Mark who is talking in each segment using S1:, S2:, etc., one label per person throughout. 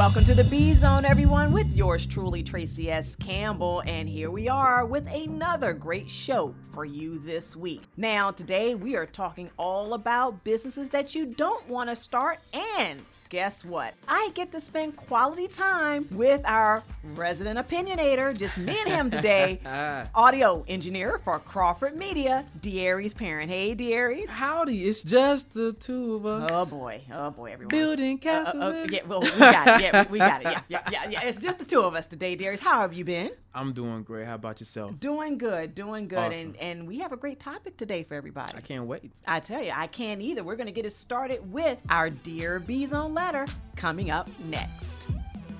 S1: Welcome to the B Zone, everyone, with yours truly, Traci S. Campbell. And here we are with another great show for you this week. Now, today we are talking all about businesses that you don't want to start and guess what? I get to spend quality time with our resident opinionator, just me and him today, audio engineer for Crawford Media, Darius Parent. Hey, Darius.
S2: Howdy, it's just the two of us.
S1: Oh boy, oh boy, everyone.
S2: Building castles.
S1: uh, uh, yeah, well, we got it. Yeah, we, we got it. Yeah, yeah, yeah, yeah. It's just the two of us today, Darius. How have you been?
S2: I'm doing great. How about yourself?
S1: Doing good, doing good,
S2: Awesome.
S1: and and we have a great topic today for everybody.
S2: I can't wait.
S1: I tell you, I can't either. We're going to get it started with our Dear B Zone letter coming up next.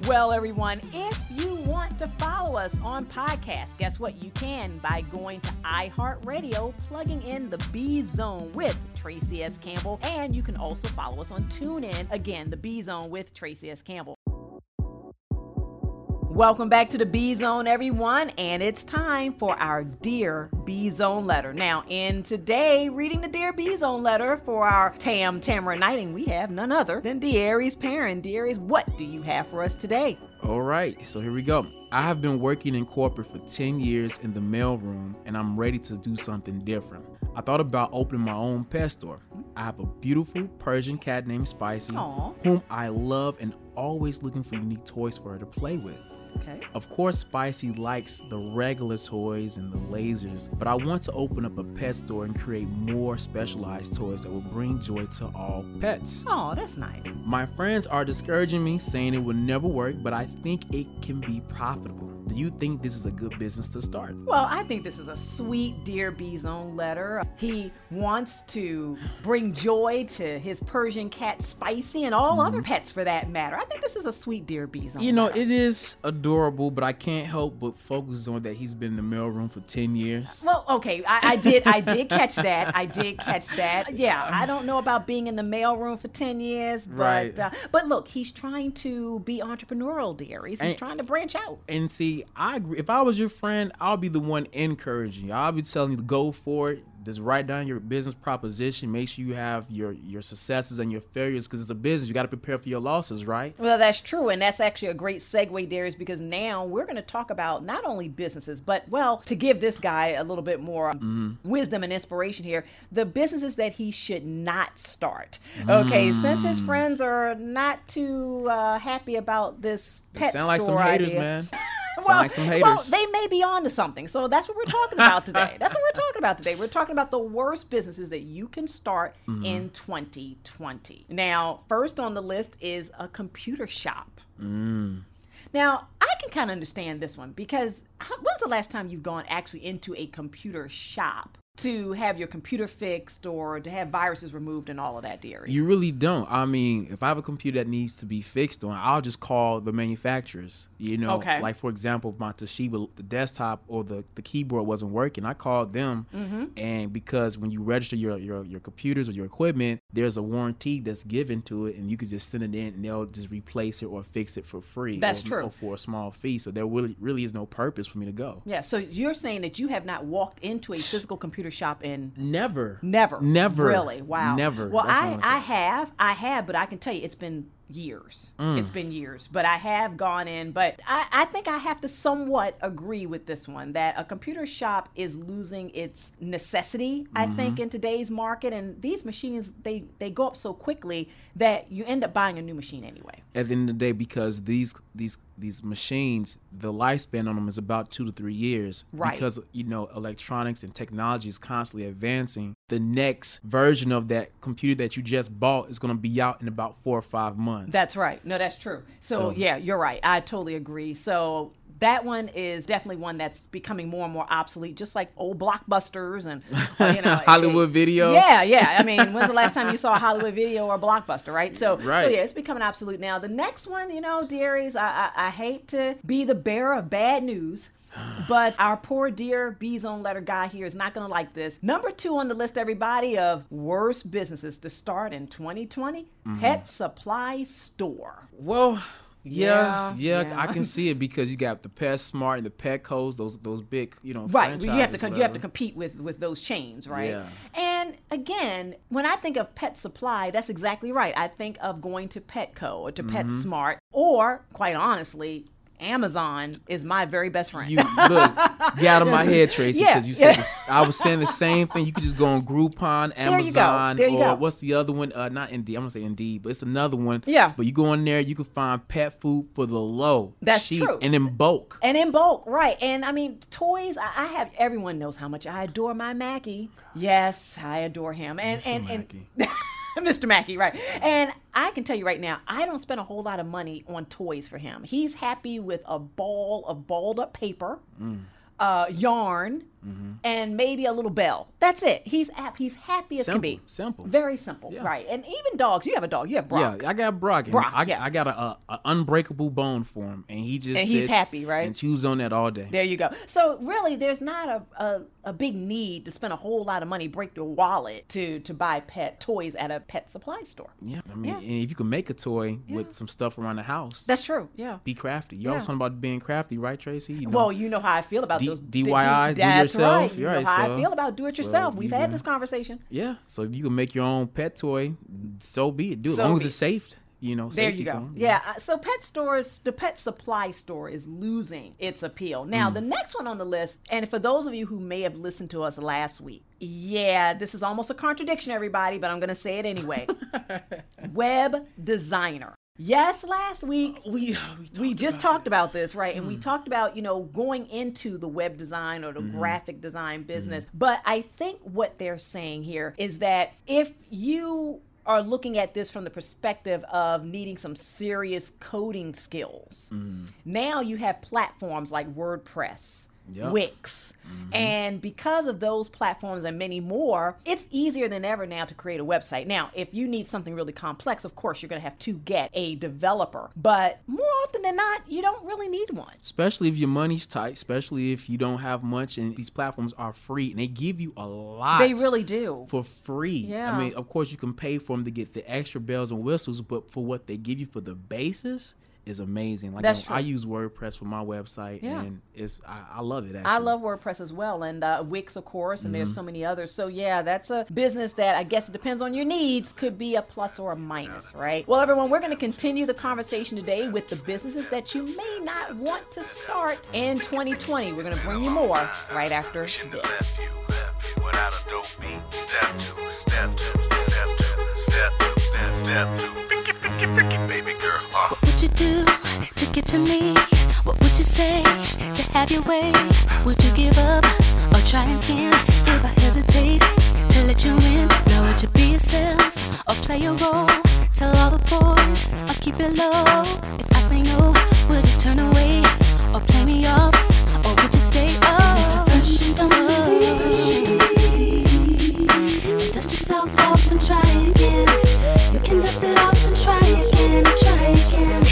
S1: Well, everyone, if you want to follow us on podcast, guess what? You can by going to iHeartRadio, plugging in the B Zone with Traci S. Campbell, and you can also follow us on TuneIn. Again, the B Zone with Traci S. Campbell. Welcome back to the B Zone, everyone, and it's time for our Dear B Zone letter. Now, in today, reading the Dear B Zone letter for our Tam Tamara Knighting, we have none other than Darius Parent. Darius, what do you have for us today?
S2: All right, so here we go. I have been working in corporate for 10 years in the mailroom, and I'm ready to do something different. I thought about opening my own pet store. I have a beautiful Persian cat named Spicy,
S1: Aw.
S2: whom I love and always looking for unique toys for her to play with.
S1: Okay.
S2: Of course, Spicy likes the regular toys and the lasers, but I want to open up a pet store and create more specialized toys that will bring joy to all pets.
S1: Oh, that's nice.
S2: My friends are discouraging me, saying it will never work, but I think it can be profitable. Do you think this is a good business to start?
S1: Well, I think this is a sweet Dear B Zone letter. He wants to bring joy to his Persian cat Spicy and all other pets for that matter. I think this is a sweet Dear B Zone.
S2: You know,
S1: letter.
S2: it is adorable, but I can't help but focus on that he's been in the mailroom for 10 years.
S1: Well, okay, I, I did. I did catch that. I did catch that. Yeah, I don't know about being in the mailroom for ten years, but
S2: Right.
S1: uh, but look, he's trying to be entrepreneurial, dearies. He's
S2: And-
S1: trying to branch out.
S2: And see, I agree. If I was your friend, I'll be the one encouraging you. I'll be telling you to go for it. Just write down your business proposition. Make sure you have your your successes and your failures because it's a business. You got to prepare for your losses, right?
S1: Well, that's true, and that's actually a great segue, Darius, because now we're going to talk about not only businesses, but well, to give this guy a little bit more um, mm-hmm. wisdom and inspiration here, the businesses that he should not start. Okay, since his mm. friends are not too uh, happy about this pet
S2: sound like some haters,
S1: idea.
S2: man.
S1: Well,
S2: like some haters.
S1: well, they may be on to something. So that's what we're talking about today. That's what we're talking about today. We're talking about the worst businesses that you can start
S2: Mm-hmm.
S1: in 2020. Now, first on the list is a computer shop.
S2: Mm.
S1: Now, I can kind of understand this one because when's the last time you've gone actually into a computer shop to have your computer fixed or to have viruses removed and all of that, dearie?
S2: You really don't. I mean, if I have a computer that needs to be fixed on, I'll just call the manufacturers. You know,
S1: Okay.
S2: like for example, my Toshiba, the desktop or the, the keyboard wasn't working. I called them,
S1: Mm-hmm.
S2: and because when you register your, your your computers or your equipment, there's a warranty that's given to it, and you can just send it in, and they'll just replace it or fix it for free.
S1: That's
S2: or,
S1: true.
S2: Or for a small fee. So there really really is no purpose for me to go.
S1: yeah, so you're saying that you have not walked into a physical computer shop in
S2: Never.
S1: Never.
S2: Never.
S1: Really? Wow.
S2: Never.
S1: Well,
S2: That's
S1: I, I have. I have, but I can tell you it's been years.
S2: Mm.
S1: It's been years. But I have gone in. But I, I think I have to somewhat agree with this one that a computer shop is losing its necessity, I
S2: Mm-hmm.
S1: think, in today's market. And these machines, they, they go up so quickly that you end up buying a new machine anyway.
S2: at the end of the day because these these these machines the lifespan on them is about two to three years
S1: Right.
S2: because you know electronics and technology is constantly advancing the next version of that computer that you just bought is going to be out in about four or five months
S1: That's right. No, that's true. So,
S2: So-
S1: yeah, you're right. I totally agree. So that one is definitely one that's becoming more and more obsolete, just like old blockbusters and uh, you know
S2: Hollywood video.
S1: Yeah, yeah. I mean, when's the last time you saw a Hollywood video or a blockbuster, right? So, so yeah, it's becoming obsolete now. The next one, you know, dearies, I, I, I hate to be the bearer of bad news. But our poor dear B Zone letter guy here is not going to like this. Number two on the list, everybody, of worst businesses to start in 2020
S2: Mm-hmm.
S1: Pet Supply Store.
S2: well Yeah, yeah,
S1: yeah.
S2: I can see it because you got the PetSmart and the Petco's, those those big, you know,
S1: Right, you have to con- you have to compete with with those chains, right?
S2: Yeah.
S1: And again, when I think of pet supply, that's exactly right. I think of going to Petco or to
S2: Mm-hmm.
S1: PetSmart, or quite honestly, Amazon is my very best friend.
S2: You look, get out of my head, Traci,
S1: Yeah,
S2: because you said
S1: yeah.
S2: this, I was saying the same thing. You could just go on Groupon, Amazon,
S1: There you go,
S2: Amazon,
S1: there you
S2: or
S1: go.
S2: what's the other one? Uh, not Indeed. I'm gonna say Indeed, but it's another one.
S1: Yeah.
S2: But you go on there, you can find pet food for the low,
S1: That's
S2: cheap,
S1: true.
S2: and in bulk.
S1: And in bulk, right. And I mean, toys, I, I have, everyone knows how much I adore my Mackie. Yes, I adore him. And,
S2: Mr.
S1: and,
S2: Mackey.
S1: and, Mr. Mackey, right. And I can tell you right now, I don't spend a whole lot of money on toys for him. He's happy with a ball of balled up paper,
S2: Mm.
S1: uh, yarn,
S2: Mm-hmm.
S1: and maybe a little bell. That's it. He's ap- he's happy as can be.
S2: simple.
S1: Very simple,
S2: Yeah.
S1: right. And even dogs, you have a dog, you have Brock.
S2: Yeah, I got Brock.
S1: Brock,
S2: I,
S1: yeah.
S2: I got a, a, unbreakable bone for him, and he just
S1: And he's happy, right?
S2: And chews on that all day.
S1: There you go. So really, there's not a, a, a big need to spend a whole lot of money, break your wallet to to buy pet toys at a pet supply store.
S2: yeah, I mean,
S1: Yeah.
S2: and if you can make a toy with some stuff around the house,
S1: That's true. Yeah.
S2: be crafty. You always
S1: Yeah.
S2: talking about being crafty, right, Traci? You know,
S1: Well, you know how I feel about
S2: D-
S1: those
S2: DIY, do it
S1: That's
S2: yourself.
S1: right. You
S2: You're
S1: know
S2: right,
S1: how I feel about do it yourself.
S2: if
S1: We've
S2: you
S1: had
S2: can-
S1: this conversation.
S2: Yeah, so if you can make your own pet toy, so be it. Do it.
S1: So
S2: as long as it's safe. You know,
S1: There you go. Yeah. uh, So pet stores, the pet supply store is losing its appeal. Now,
S2: Mm.
S1: the next one on the list, and for those of you who may have listened to us last week, yeah, this is almost a contradiction, everybody, but I'm going to say it anyway. Web designer. Yes, last week
S2: We
S1: we just talked about this, right? And we
S2: Hmm.
S1: talked about, you know, going into the web design or the
S2: Mm-hmm.
S1: graphic design business. But I think what they're saying here is that if you are looking at this from the perspective of needing some serious coding skills,
S2: Mm-hmm.
S1: now you have platforms like WordPress.
S2: Yep.
S1: Wix. Mm-hmm. And because of those platforms and many more, it's easier than ever now to create a website. Now, if you need something really complex, of course, you're going to have to get a developer. But more often than not, you don't really need one.
S2: especially if your money's tight, especially if you don't have much, and these platforms are free and they give you a lot.
S1: They really do.
S2: for free.
S1: Yeah.
S2: I mean, of course, you can pay for them to get the extra bells and whistles, but for what they give you for the basis is amazing. Like
S1: That's
S2: you know, I use WordPress for my website,
S1: Yeah.
S2: and it's I, I love it. Actually.
S1: I love WordPress as well, and uh, Wix, of course, and there's so many others. So, yeah, that's a business that I guess it depends on your needs, could be a plus or a minus, right? Well, everyone, we're going to continue the conversation today with the businesses that you may not want to start in 2020. We're going to bring you more right after this.
S3: left you, left you without a dope beat. Step two, step two, step two, step two, step, step two.
S4: Do to get to me? What would you say to have your way? Would you give up or try again? If I hesitate to let you in, now would you be yourself or play a role? Tell all the boys or keep it low. If I say no, would you turn away or play me off? Or would you stay? Oh, first you don't succeed. Dust yourself off and try again. You can dust it off and try again, try again.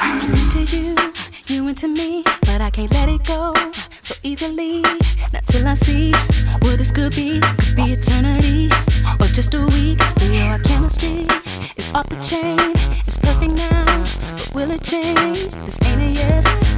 S4: I'm into you, you into me, but I can't let it go so easily. Not till I see what this could be. Could be eternity or just a week. We know our chemistry is off the chain. It's perfect now, but will it change? This ain't a yes,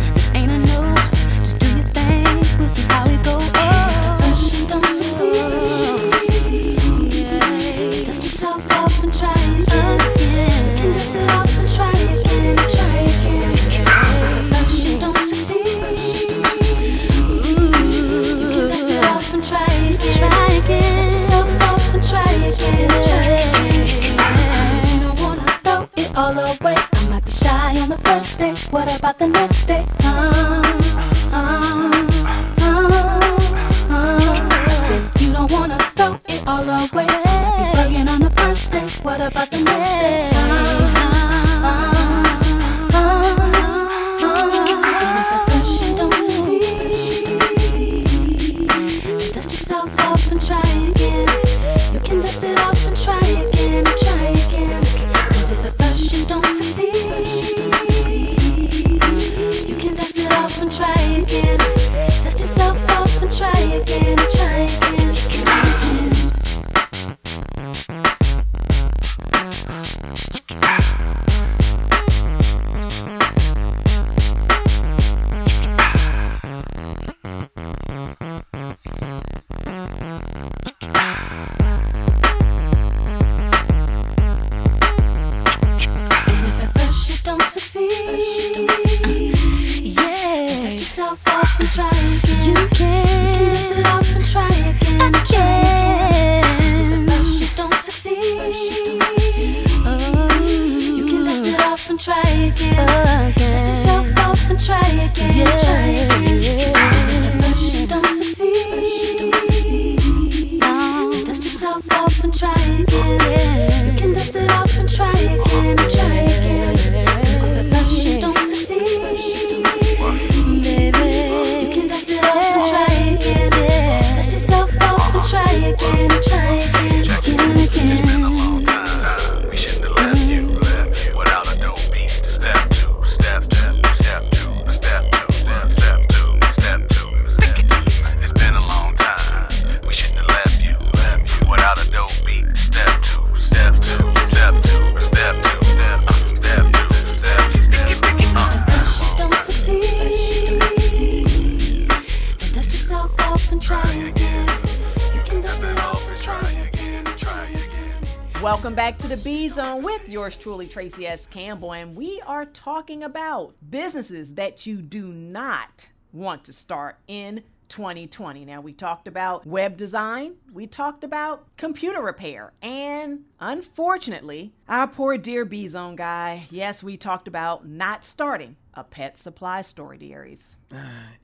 S1: to B Zone with yours truly, Traci S. Campbell, and we are talking about businesses that you do not want to start in 2020. Now, we talked about web design, we talked about computer repair, and unfortunately, our poor dear B Zone guy, yes, we talked about not starting a pet supply store, dearies.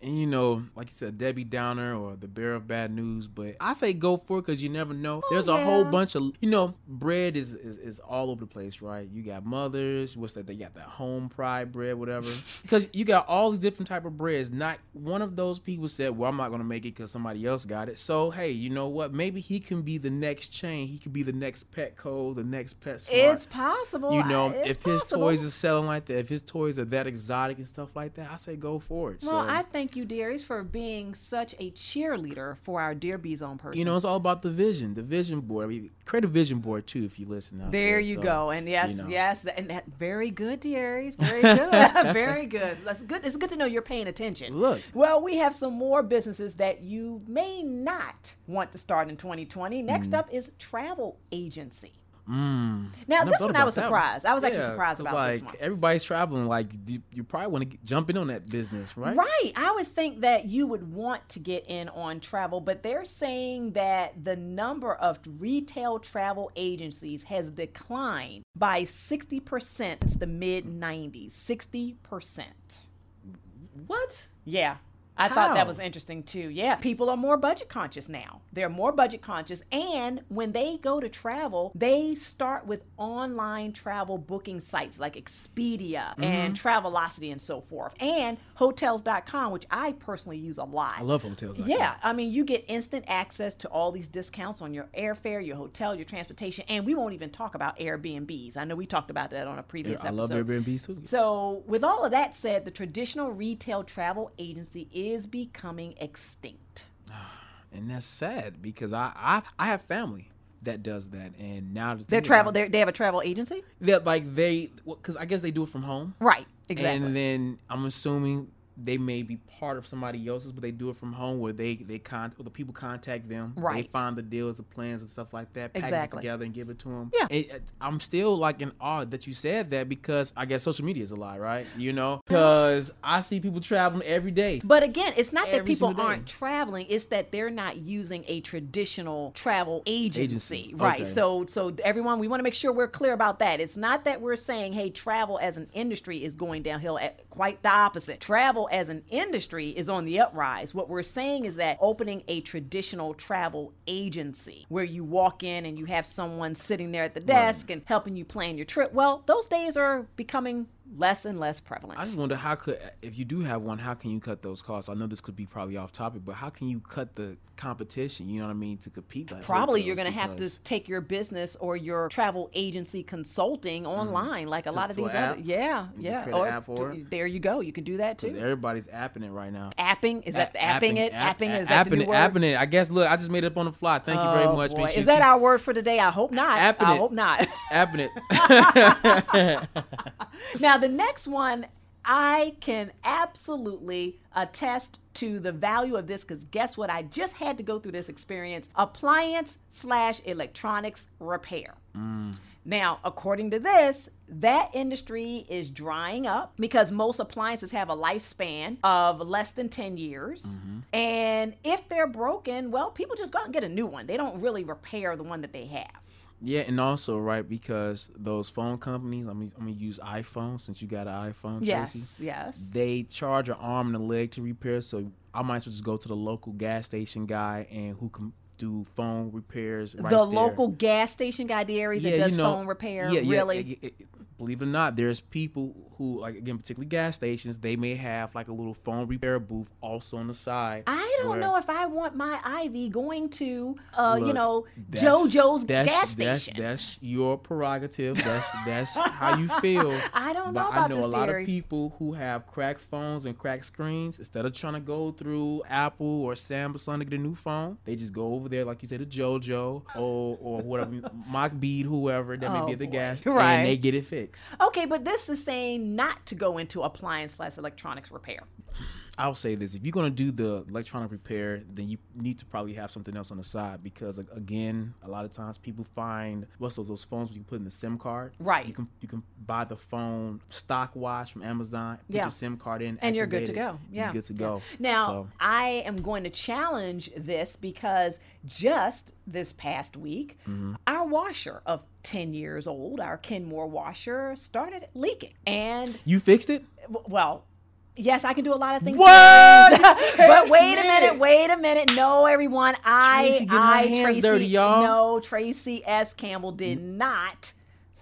S2: And you know, like you said, Debbie Downer or the bearer of bad news, but I say go for it because you never know. Oh, There's a whole
S1: Oh,
S2: bunch of, you know, bread is, is is all over the place, right? You got mothers, what's that? They got that home pride bread, whatever. Because you got all these different type of breads. Not one of those people said, "Well, I'm not gonna make it because somebody else got it." So hey, you know what? Maybe he can be the next chain. He could be the next Petco, the next PetSmart.
S1: It's possible.
S2: you know,
S1: It's
S2: if his
S1: possible.
S2: toys are selling like that, if his toys are that exotic and stuff like that, I say go for it.
S1: Well,
S2: so,
S1: I thank you, dearies, for being such a cheerleader for our dear B Zone person.
S2: You know, it's all about the vision, the vision board. I mean, create a vision board too if you listen. out
S1: There you
S2: So,
S1: go. And yes,
S2: you know.
S1: yes, and that very good, dearies. Very good. very good. So That's good. It's good to know you're paying attention.
S2: Look.
S1: Well, we have some more businesses that you may not want to start in 2020. Next mm. up is travel agency.
S2: Mm.
S1: Now, this one I was
S2: that
S1: surprised. I was actually
S2: surprised
S1: surprised
S2: 'cause,
S1: about
S2: like,
S1: this one.
S2: Like everybody's traveling. Like you, you probably want to jump in on that business, right?
S1: Right. I would think that you would want to get in on travel, but they're saying that the number of retail travel agencies has declined by 60% since the mid 90s. 60%.
S2: What?
S1: Yeah. I thought that was interesting too. Yeah, people are more budget conscious now. They're more budget conscious. And when they go to travel, they start with online travel booking sites like Expedia and mm-hmm. Travelocity and so forth, and hotels.com, which I personally use a lot.
S2: I love hotels. Like
S1: Yeah,
S2: that.
S1: I mean, you get instant access to all these discounts on your airfare, your hotel, your transportation, and we won't even talk about Airbnbs. I know we talked about that on a previous episode.
S2: I love
S1: episode.
S2: Airbnb too.
S1: So, with all of that said, the traditional retail travel agency is becoming extinct.
S2: and that's sad because I, I I have family that does that, and now the
S1: They're travel. They they have a travel agency,
S2: that like they because I guess they do it from home.
S1: right? Exactly.
S2: And then I'm assuming they may be part of somebody else's, but they do it from home where they they con or the people contact them.
S1: Right.
S2: They find the deals, the plans, and stuff like that. Package
S1: Exactly.
S2: it together and give it to them.
S1: Yeah.
S2: It- I'm still like in awe that you said that because I guess social media is a lie, right? You know, mm-hmm. because I see people traveling every day.
S1: But again, it's not that people aren't traveling; it's that they're not using a traditional travel agency,
S2: Agency,
S1: right?
S2: okay.
S1: So, so everyone, we want to make sure we're clear about that. It's not that we're saying, "Hey, travel as an industry is going downhill." Quite the opposite. Travel as an industry is on the uprise. What we're saying is that opening a traditional travel agency where you walk in and you have someone sitting there at the desk and helping you plan your trip. Well, those days are becoming less and less prevalent.
S2: I just wonder how could if you do have one, how can you cut those costs? I know this could be probably off topic, but how can you cut the competition? You know what I mean to compete. Like
S1: Probably you're going to have to take your business or your travel agency consulting mm-hmm. online, like a
S2: To-
S1: lot of these other. Yeah, yeah.
S2: an
S1: Or
S2: app for
S1: t- there you go. You can do that too.
S2: everybody's apping it right now.
S1: Apping is that
S2: A-
S1: apping, it?
S2: app-
S1: apping is that the
S2: apping
S1: new
S2: it,
S1: word?
S2: apping it. I guess. Look, I just made it up on the fly. Thank you very
S1: Oh,
S2: much.
S1: boy. Is that
S2: She's-
S1: our word for today? I hope not.
S2: Apping
S1: I
S2: it.
S1: hope not.
S2: apping it?
S1: now the next one i can absolutely attest to the value of this because guess what? I just had to go through this experience appliance slash electronics repair. Mm. Now according to this that industry is drying up because most appliances have a lifespan of less than 10 years. Mm-hmm. And if they're broken well people just go out and get a new one. They don't really repair the one that they have
S2: Yeah, and also right because those phone companies. I'm gonna, I'm gonna use iPhone since you got an iPhone. Traci.
S1: yes yes
S2: They charge an arm and a leg to repair, so I might as well just go to the local gas station guy and who can do phone repairs. Right
S1: the
S2: there.
S1: local gas station guy Darius that
S2: Yeah,
S1: does
S2: you know,
S1: phone repair
S2: yeah, yeah,
S1: really
S2: it- believe it or not, there's people who, like again, particularly gas stations, they may have like a little phone repair booth also on the side.
S1: I don't
S2: where-
S1: know if I want my Ivy going to, uh, you know,
S2: that's-
S1: JoJo's
S2: that's,
S1: gas
S2: that's,
S1: station.
S2: That's your prerogative. That's that's how you feel.
S1: I don't know
S2: But
S1: know
S2: I know
S1: this
S2: a lot
S1: theory.
S2: of people who have cracked phones and cracked screens. Instead of trying to go through Apple or Samsung to get a new phone, they just go over there, like you said, to JoJo or or whatever, Mock Beat, whoever that may
S1: Oh,
S2: be at the
S1: boy.
S2: gas,
S1: Right.
S2: and they get it fixed.
S1: Okay, but this is saying not to go into appliance slash electronics repair.
S2: I'll say this: if you're gonna do the electronic repair, then you need to probably have something else on the side because, again, a lot of times people find what's those those phones you can put in the SIM card.
S1: Right.
S2: You can you can buy the phone stock watch from Amazon. Put
S1: Yeah.
S2: your SIM card in,
S1: and you're good to go. Yeah,
S2: You're good to
S1: yeah.
S2: go.
S1: Now,
S2: So,
S1: I am going to challenge this because just this past week,
S2: Mm-hmm.
S1: our washer of 10 years old, our Kenmore washer, started leaking. And
S2: you fixed it.
S1: well, yes, I can do a lot of things.
S2: What?
S1: but wait a minute, wait a minute. No, everyone, I,
S2: Traci
S1: I, Traci,
S2: dirty, y'all.
S1: no, Traci S. Campbell did mm. not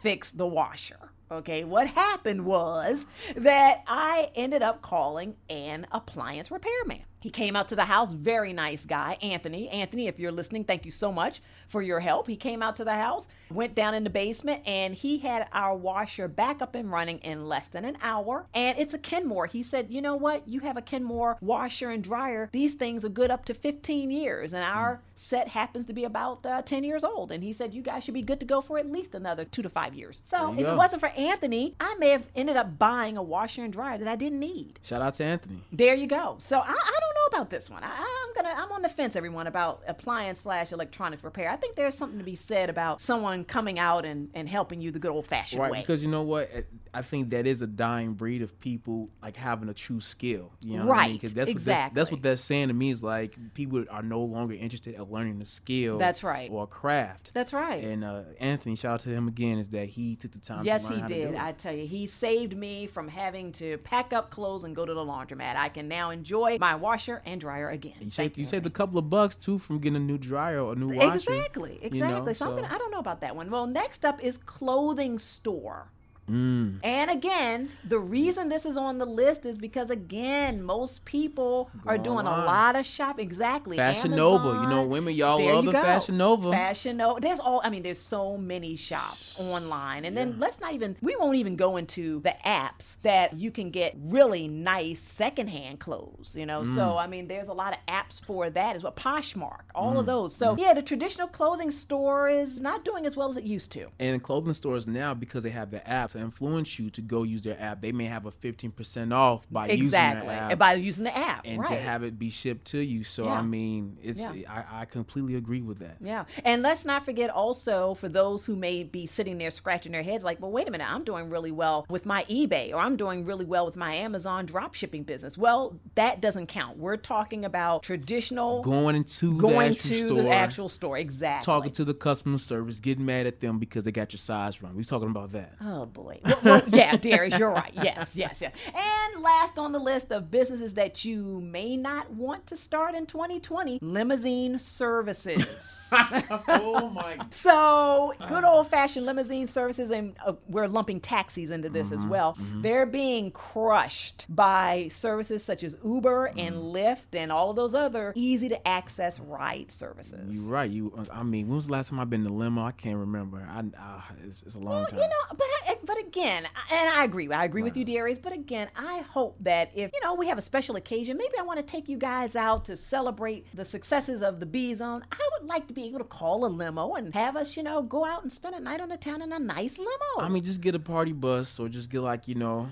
S1: fix the washer. Okay, what happened was that I ended up calling an appliance repairman. He came out to the house, very nice guy, Anthony. Anthony, if you're listening, thank you so much for your help. He came out to the house, went down in the basement, and he had our washer back up and running in less than an hour. And it's a Kenmore. He said, You know what? You have a Kenmore washer and dryer. These things are good up to 15 years. And our set happens to be about uh, 10 years old. And he said, You guys should be good to go for at least another two to five years. So if
S2: go.
S1: it wasn't for Anthony, I may have ended up buying a washer and dryer that I didn't need.
S2: Shout out to Anthony.
S1: There you go. So I, I don't know about this one. I, I'm gonna I'm on the fence, everyone, about appliance slash electronics repair. I think there's something to be said about someone coming out and, and helping you the good old fashioned
S2: Right,
S1: way.
S2: because you know what? I think that is a dying breed of people like having a true skill. You know what I mean?
S1: Right,
S2: that's what that's,
S1: exactly.
S2: that's what that's saying to me is like people are no longer interested in learning the skill.
S1: That's right.
S2: Or craft.
S1: That's right.
S2: And uh, Anthony, shout out to him again, is that he took the time.
S1: Yes, he did. I tell you, he saved me from having to pack up clothes and go to the laundromat. I can now enjoy my washer and dryer again.
S2: you saved, you saved a couple of bucks too from getting a new dryer or a new washer.
S1: Exactly,
S2: you know,
S1: exactly. so, I'm gonna, I don't know about that one. Well, next up is clothing store.
S2: Mm.
S1: And again, the reason this is on the list is because again, most people
S2: Go
S1: are doing a lot of shop. Exactly.
S2: Fashion Nova, you know, women, y'all love the
S1: go.
S2: Fashion Nova.
S1: Fashion Nova. There's all. I mean, there's so many shops online, and then let's not even. We won't even go into the apps that you can get really nice secondhand clothes. You know,
S2: Mm.
S1: so I mean, there's a lot of apps for that as well. Poshmark, all
S2: Mm.
S1: of those. So yeah, the traditional clothing store is not doing as well as it used to.
S2: And clothing stores now, because they have the app to influence you to go use their app, they may have a 15% off by
S1: exactly
S2: using app.
S1: by using the app,
S2: and
S1: right?
S2: to have it be shipped to you. So
S1: Yeah.
S2: I mean, it's
S1: Yeah.
S2: I, I completely agree with that.
S1: Yeah. And let's not forget also for those who may be sitting there scratching their heads like, well, wait a minute, I'm doing really well with my eBay or I'm doing really well with my Amazon drop shipping business. Well, that doesn't count. We're talking about traditional
S2: Going into
S1: going
S2: the actual
S1: to
S2: store,
S1: the actual store. Exactly.
S2: talking to the customer service, getting mad at them because they got your size wrong. We're talking about that.
S1: Oh boy. Well, well, yeah, Darius, you're right. Yes, yes, yes. And last on the list of businesses that you may not want to start in 2020, limousine services.
S2: oh my. God.
S1: So, good old fashioned limousine services, and uh, we're lumping taxis into this as well. They're being crushed by services such as Uber and Lyft and all of those other easy to access ride services.
S2: You're right. You. I mean, when was the last time I've been in a limo? I can't remember. I. Uh, it's, it's a long
S1: Well,
S2: time.
S1: you know, but I, but again, and I agree. I agree with you, Darius. But again, I hope that if you know we have a special occasion, maybe I want to take you guys out to celebrate the successes of the B Zone. I would like to be able to call a limo and have us, you know, go out and spend a night on the town in a nice limo.
S2: I mean, just get a party bus or just get like you know,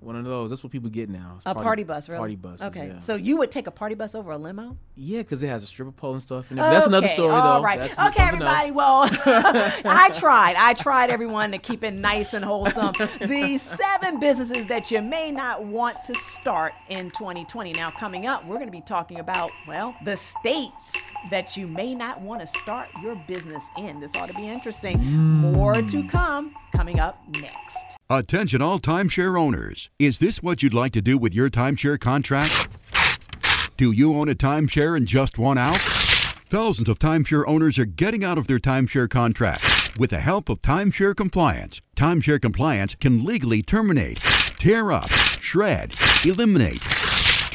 S2: one of those. That's what people get now. It's
S1: a party, bus, really?
S2: Party bus.
S1: Okay,
S2: Yeah.
S1: so you would take a party bus over a limo?
S2: yeah, because it has a stripper pole and stuff. And that's another story,
S1: all
S2: though.
S1: right.
S2: That's
S1: okay, everybody.
S2: else.
S1: Well, I tried. I tried, everyone, to keep it nice and wholesome. The seven businesses that you may not want to start in 2020. Now, coming up, we're going to be talking about, well, the states that you may not want to start your business in. This ought to be interesting. Hmm. More to come coming up next.
S5: Attention all timeshare owners. Is this what you'd like to do with your timeshare contract? Do you own a timeshare and just want out? Thousands of timeshare owners are getting out of their timeshare contracts with the help of Timeshare Compliance. Timeshare Compliance can legally terminate, tear up, shred, eliminate,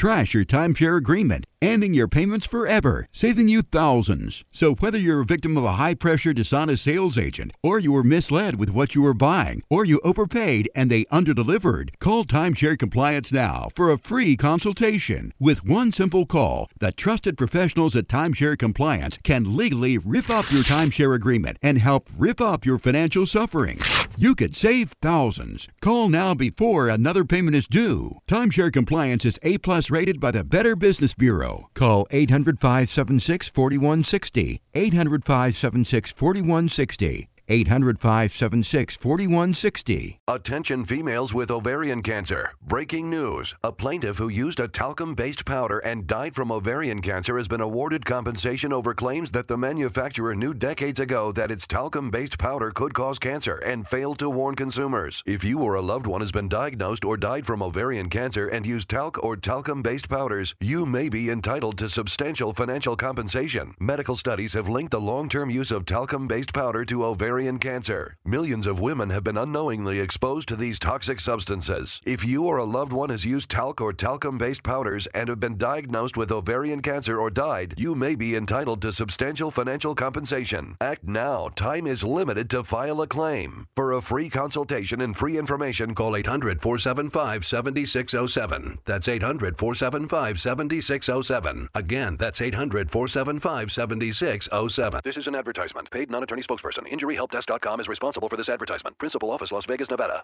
S5: trash your timeshare agreement, ending your payments forever, saving you thousands. So whether you're a victim of a high-pressure dishonest sales agent, or you were misled with what you were buying, or you overpaid and they underdelivered, call Timeshare Compliance now for a free consultation. With one simple call, the trusted professionals at Timeshare Compliance can legally rip up your timeshare agreement and help rip up your financial suffering. You could save thousands. Call now before another payment is due. Timeshare Compliance is A plus rated by the Better Business Bureau. Call 800 576 4160. 800 576 4160. 800 576 4160.
S6: Attention females with ovarian cancer. Breaking news. A plaintiff who used a talcum based powder and died from ovarian cancer has been awarded compensation over claims that the manufacturer knew decades ago that its talcum based powder could cause cancer and failed to warn consumers. If you or a loved one has been diagnosed or died from ovarian cancer and used talc or talcum based powders, you may be entitled to substantial financial compensation. Medical studies have linked the long term use of talcum based powder to ovarian cancer. Millions of women have been unknowingly exposed to these toxic substances. If you or a loved one has used talc or talcum based powders and have been diagnosed with ovarian cancer or died, you may be entitled to substantial financial compensation. Act now. Time is limited to file a claim. For a free consultation and free information, call 800 475 7607. That's 800 475 7607. Again, that's 800 475 7607. This is an advertisement. Paid non attorney spokesperson. InjuryHelpDesk.com is responsible for this advertisement. Principal office, Las Vegas, Nevada.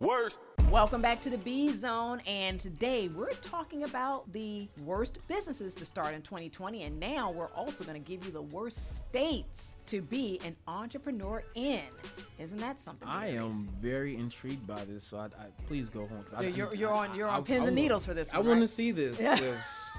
S3: Worst.
S1: Welcome back to the B Zone, and today we're talking about the worst businesses to start in 2020. And now we're also going to give you the worst states to be an entrepreneur in. Isn't that something?
S2: I
S1: Darius?
S2: am very intrigued by this, so I, I please go home. 'cause I-
S1: you're-
S2: I-
S1: you're on- you're on
S2: I-
S1: pins
S2: I
S1: and
S2: wa-
S1: needles for this
S2: I want
S1: right?
S2: to see this. yes.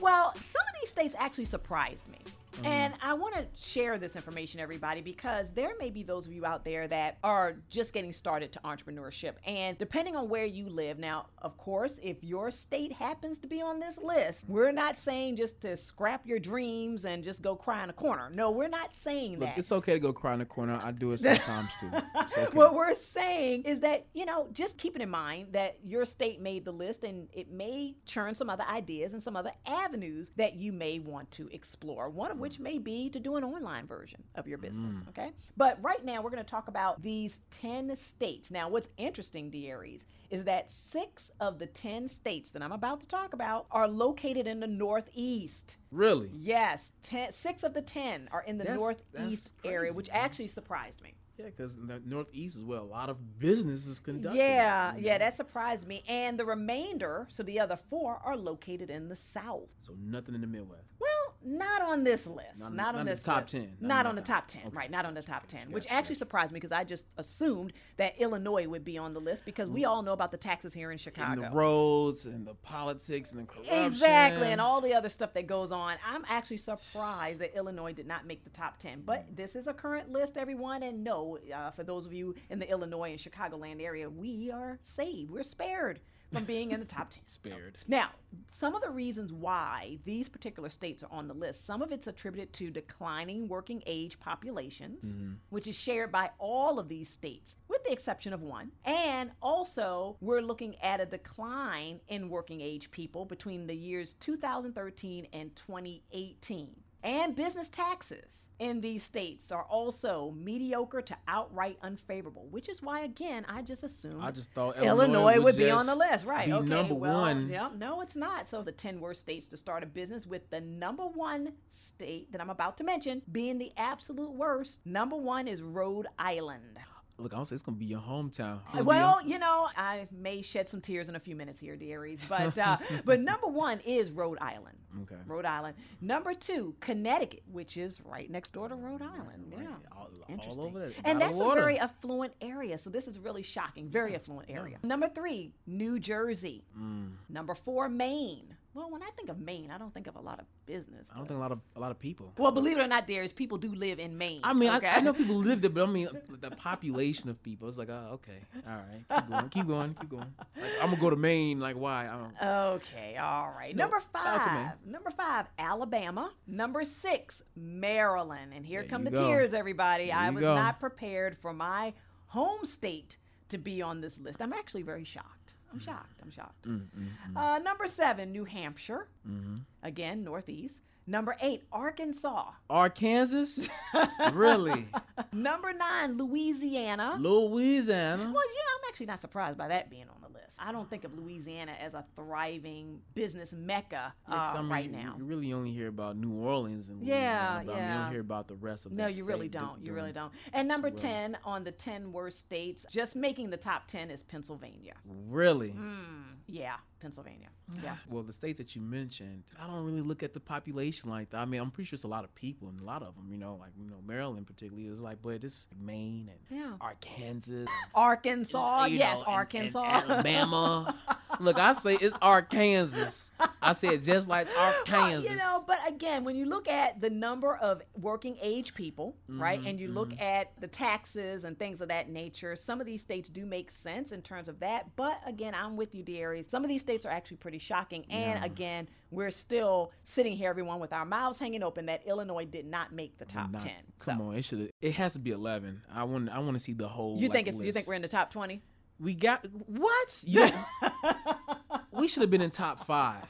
S1: well, some of these states actually surprised me.
S2: Mm-hmm.
S1: And I want to share this information, everybody, because there may be those of you out there that are just getting started to entrepreneurship. And depending on where you live, now, of course, if your state happens to be on this list, we're not saying just to scrap your dreams and just go cry in a corner. No, we're not saying
S2: Look,
S1: that.
S2: it's okay to go cry in a corner. I do it sometimes too. Okay.
S1: What we're saying is that, you know, just keeping in mind that your state made the list and it may churn some other ideas and some other avenues that you may want to explore. One of which may be to do an online version of your business. Mm. Okay. But right now, we're going to talk about these 10 states. Now, what's interesting, Darius, is that six of the 10 states that I'm about to talk about are located in the Northeast.
S2: really?
S1: Yes, ten, six of the 10 are in the
S2: That's-
S1: Northeast
S2: that's
S1: area, which actually surprised me.
S2: Yeah, because the Northeast is where a lot of business is conducted.
S1: Yeah, yeah, that surprised me. And the remainder, so the other four, are located in the South.
S2: So nothing in the Midwest.
S1: Well, not on this list. Not,
S2: Not-
S1: on this
S2: top
S1: list.
S2: 10.
S1: Not,
S2: Not
S1: on the top
S2: top-
S1: 10.
S2: okay.
S1: Right, not on the top 10, which actually
S2: gotcha.
S1: surprised me because I just assumed that Illinois would be on the list because we all know about the taxes here in
S2: and
S1: Chicago.
S2: the roads and the politics and the corruption.
S1: Exactly, and all the other stuff that goes on. I'm actually surprised that Illinois did not make the top 10. But this is a current list, everyone. And no, uh, for those of you in the Illinois and Chicagoland area, we are saved. We're spared from being in the top 10.
S2: Spared.
S1: Now, some of the reasons why these particular states are on the list, some of it's attributed to declining working age populations, mm-hmm. which is shared by all of these states, with the exception of one. And also, we're looking at a decline in working age people between the years 2013 and 2018. And business taxes in these states are also mediocre to outright unfavorable, which is why, again, I just assumed
S2: I just thought
S1: Illinois,
S2: Illinois
S1: would be on the list, right? okay,
S2: number
S1: well,
S2: one.
S1: Yeah, no, it's not. So the ten worst states to start a business with the number one state that I'm about to mention being the absolute worst. Number one is Rhode Island.
S2: Look, I'll say it's gonna be your hometown.
S1: Well,
S2: your-
S1: you know, I may shed some tears in a few minutes here, dearies, but uh, but number one is Rhode Island.
S2: Okay.
S1: Rhode Island. Number two, Connecticut, which is right next door to Rhode Island. Yeah.
S2: all- all
S1: Interesting.
S2: over there,
S1: and that's a very affluent area. So this is really shocking. Very affluent area. Number three, New Jersey.
S2: Mm.
S1: Number four, Maine. Well, when I think of Maine, I don't think of a lot of business.
S2: I don't think a lot of a lot of people.
S1: well, believe it or not, Darius, people do live in Maine.
S2: I mean,
S1: okay?
S2: I, I know people live there, but I mean the population of people. It's like, oh, okay, all right, keep going, keep going, keep going. Like, I'm gonna go to Maine. Like, why? I don't. Know.
S1: Okay, all right.
S2: No,
S1: Number
S2: shout out to Maine.
S1: five. Number five, Alabama. Number six, Maryland. And here
S2: There
S1: come the
S2: go.
S1: tears, everybody.
S2: There
S1: I was
S2: go.
S1: not prepared for my home state to be on this list. I'm actually very shocked. I'm
S2: Mm.
S1: shocked. I'm shocked. Uh, number seven, New Hampshire.
S2: Mm-hmm.
S1: Again, Northeast. Number eight, Arkansas.
S2: Arkansas, really?
S1: Number nine, Louisiana.
S2: Louisiana.
S1: Well, you know, I'm actually not surprised by that being on the list. I don't think of Louisiana as a thriving business mecca uh,
S2: mean,
S1: right
S2: you-
S1: now.
S2: You really only hear about New Orleans and
S1: Yeah,
S2: but mean, you
S1: yeah.
S2: don't hear about the rest of
S1: the.
S2: No,
S1: you really don't. You really don't. And number
S2: well.
S1: 10 on the 10 worst states, just making the top 10 is Pennsylvania.
S2: Really?
S1: Mm, yeah, Pennsylvania. Yeah.
S2: Well, the states that you mentioned, I don't really look at the population like that. I mean, I'm pretty sure it's a lot of people, and a lot of them, you know, like you know, Maryland particularly is like, but it's Maine and
S1: Yeah.
S2: Arkansas,
S1: Arkansas.
S2: you
S1: yes,
S2: know, and- and
S1: Arkansas.
S2: Alabama. Look, I say it's Arkansas. I said just like
S1: Well,
S2: Arkansas.
S1: you know, but again, when you look at the number of working age people, right,
S2: Mm-hmm,
S1: and you look at the taxes and things of that nature, some of these states do make sense in terms of that. But again, I'm with you, Darius. Some of these states are actually pretty shocking. And
S2: Yeah.
S1: again, we're still sitting here, everyone, with our mouths hanging open that Illinois did not make the top
S2: Not-
S1: ten.
S2: Come
S1: So,
S2: on, it should. It has to be 11. I want. I want to see the whole.
S1: You
S2: like,
S1: think it's you think we're in the top twenty?
S2: We got what? You we should have been in top five.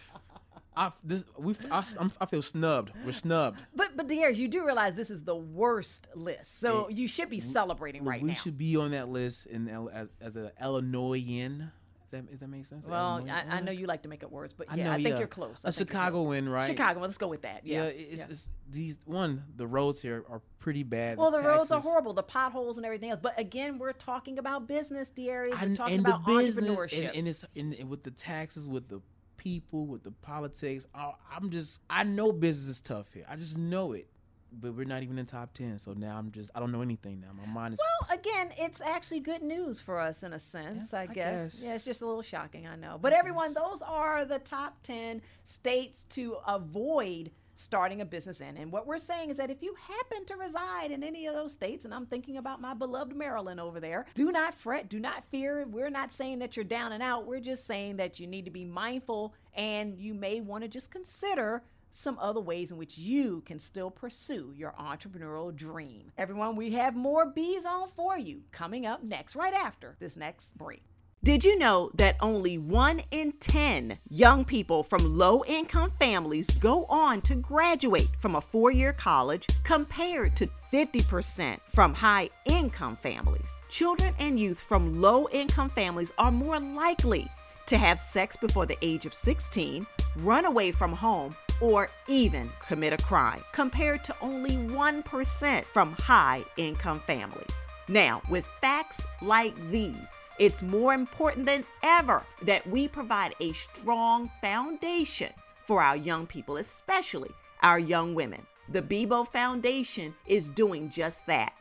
S2: I this we I, I'm, feel snubbed. We're snubbed.
S1: But but Darius, you do realize this is the worst list, so
S2: It-
S1: you should be celebrating
S2: Look,
S1: right
S2: we
S1: now.
S2: We should be on that list in as, as an Illinoisan. That, does that make sense?
S1: well, I, I know you like to make up words, but
S2: I
S1: yeah,
S2: know,
S1: I think
S2: yeah.
S1: you're close. I
S2: A win, right?
S1: Chicago. Let's go with that. Yeah.
S2: it's,
S1: yeah.
S2: it's these one. The roads here are pretty bad.
S1: well, the roads are horrible, the potholes and everything else. But again, we're talking about business, Darius. We're
S2: and,
S1: talking
S2: and
S1: about
S2: the business
S1: entrepreneurship.
S2: and, and it's and, and with the taxes with the people with the politics I, i'm just i know business is tough here i just know it but we're not even in top 10 so now i'm just i don't know anything now my mind is
S1: well, again, it's actually good news for us in a sense,
S2: Yes,
S1: I,
S2: I
S1: guess.
S2: guess.
S1: Yeah, it's just a little shocking, I know. But everyone, those are the top 10 states to avoid starting a business in. And what we're saying is that if you happen to reside in any of those states, and I'm thinking about my beloved Maryland over there, do not fret, do not fear. We're not saying that you're down and out. We're just saying that you need to be mindful and you may want to just consider some other ways in which you can still pursue your entrepreneurial dream. Everyone, we have more B Zone for you coming up next, right after this next break. Did you know that only one in 10 young people from low income families go on to graduate from a four year college compared to 50% from high income families? Children and youth from low income families are more likely to have sex before the age of 16, run away from home, or even commit a crime, compared to only 1% from high income families. Now, with facts like these, it's more important than ever that we provide a strong foundation for our young people, especially our young women. The Bibo Foundation is doing just that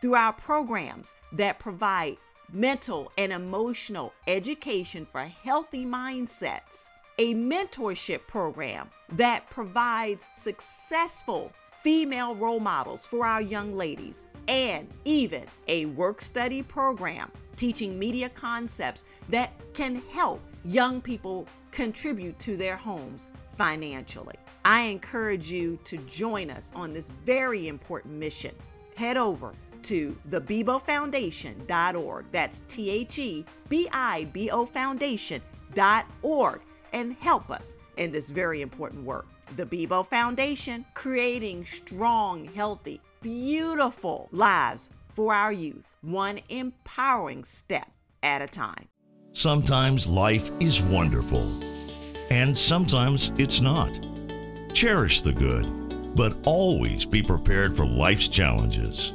S1: through our programs that provide mental and emotional education for healthy mindsets, a mentorship program that provides successful female role models for our young ladies, and even a work study program teaching media concepts that can help young people contribute to their homes financially. I encourage you to join us on this very important mission. Head over to thebibofoundation.org. That's T H E B I B O Foundation.org and help us in this very important work. The Bibo Foundation, creating strong, healthy, beautiful lives for our youth, one empowering step at a time.
S7: Sometimes life is wonderful, and sometimes it's not. Cherish the good, but always be prepared for life's challenges.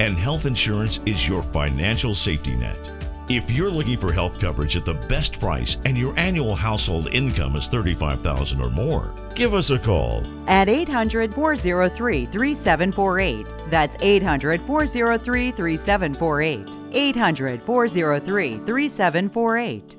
S7: and health insurance is your financial safety net. If you're looking for health coverage at the best price and your annual household income is 35000 or more, give us a call
S8: at 800 403 3748. That's 800 403 3748. 800 403 3748.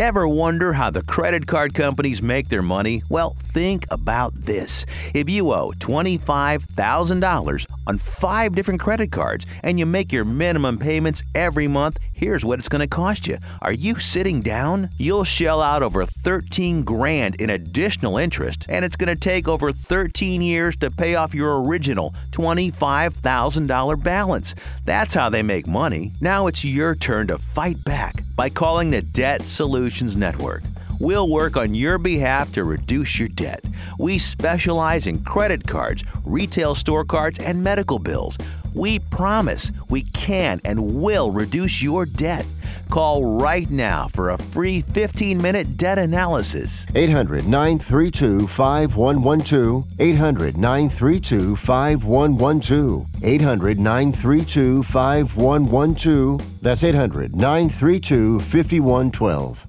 S9: Ever wonder how the credit card companies make their money? Well, think about this. If you owe $25,000 on five different credit cards and you make your minimum payments every month, here's what it's going to cost you. Are you sitting down? You'll shell out over 13 grand in additional interest, and it's going to take over 13 years to pay off your original $25,000 balance. That's how they make money. Now it's your turn to fight back by calling the Debt Solutions Network. We'll work on your behalf to reduce your debt. We specialize in credit cards, retail store cards, and medical bills. We promise we can and will reduce your debt. Call right now for a free 15 minute debt analysis.
S10: 800 932 5112. 800 932 5112. 800 932 5112. That's 800 932 5112.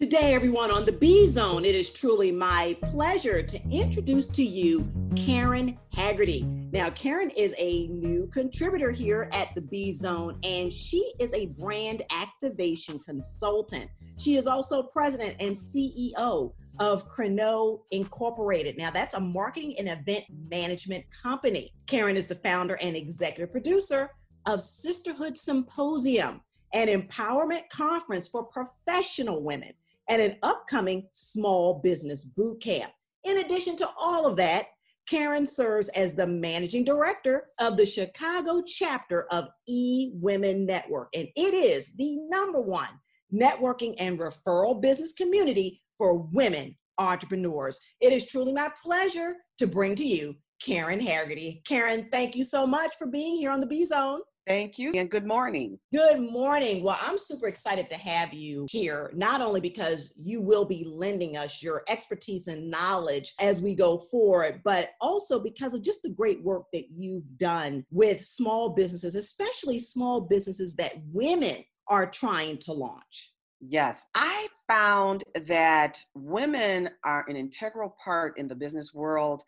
S1: Today, everyone, on the B Zone, it is truly my pleasure to introduce to you Karen Haggerty. Now, Karen is a new contributor here at the B Zone, and she is a brand activation consultant. She is also president and CEO of Creneaume Incorporated. Now, that's a marketing and event management company. Karen is the founder and executive producer of Sisterhood Symposium, an empowerment conference for professional women and an upcoming small business boot camp. In addition to all of that, Karen serves as the managing director of the Chicago chapter of E Women Network, and it is the number one networking and referral business community for women entrepreneurs. It is truly my pleasure to bring to you Karen Haggerty. Karen, thank you so much for being here on the B Zone.
S11: Thank you and good morning.
S1: Good morning. Well, I'm super excited to have you here, not only because you will be lending us your expertise and knowledge as we go forward, but also because of just the great work that you've done with small businesses, especially small businesses that women are trying to launch.
S11: Yes, I found that women are an integral part in the business world,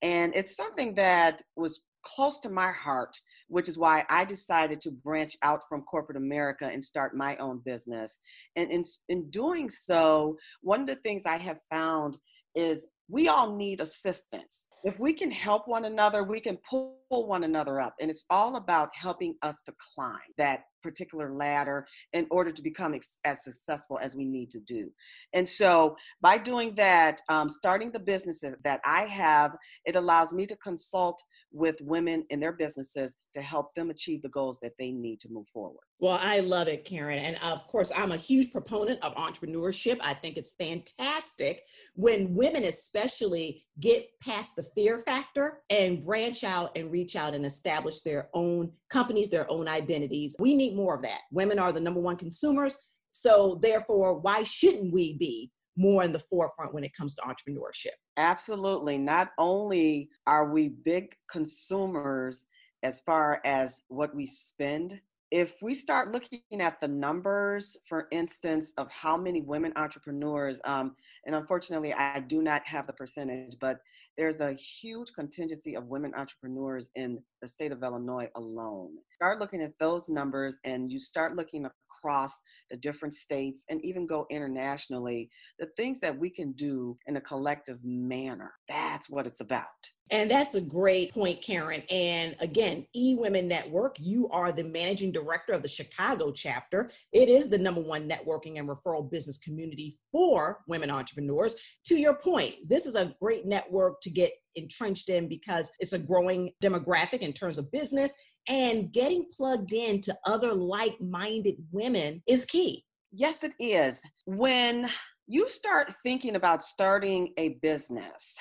S11: and it's something that was close to my heart which is why I decided to branch out from corporate America and start my own business. And in, in doing so, one of the things I have found is we all need assistance. If we can help one another, we can pull one another up. And it's all about helping us to climb that particular ladder in order to become ex- as successful as we need to do. And so, by doing that, um, starting the business that I have, it allows me to consult with women in their businesses to help them achieve the goals that they need to move forward.
S1: Well, I love it, Karen. And of course, I'm a huge proponent of entrepreneurship. I think it's fantastic when women, especially, get past the fear factor and branch out and reach out and establish their own companies, their own identities. We need more of that. Women are the number one consumers. So, therefore, why shouldn't we be more in the forefront when it comes to entrepreneurship?
S11: Absolutely. Not only are we big consumers as far as what we spend, if we start looking at the numbers, for instance, of how many women entrepreneurs, um, and unfortunately, I do not have the percentage, but there's a huge contingency of women entrepreneurs in the state of Illinois alone. Start looking at those numbers and you start looking across the different states and even go internationally, the things that we can do in a collective manner. That's what it's about.
S1: And that's a great point, Karen. And again, E Women Network, you are the managing director of the Chicago chapter. It is the number one networking and referral business community for women entrepreneurs. To your point, this is a great network to get entrenched in because it's a growing demographic in terms of business and getting plugged in to other like minded women is key.
S11: Yes, it is. When you start thinking about starting a business,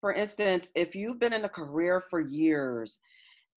S11: for instance, if you've been in a career for years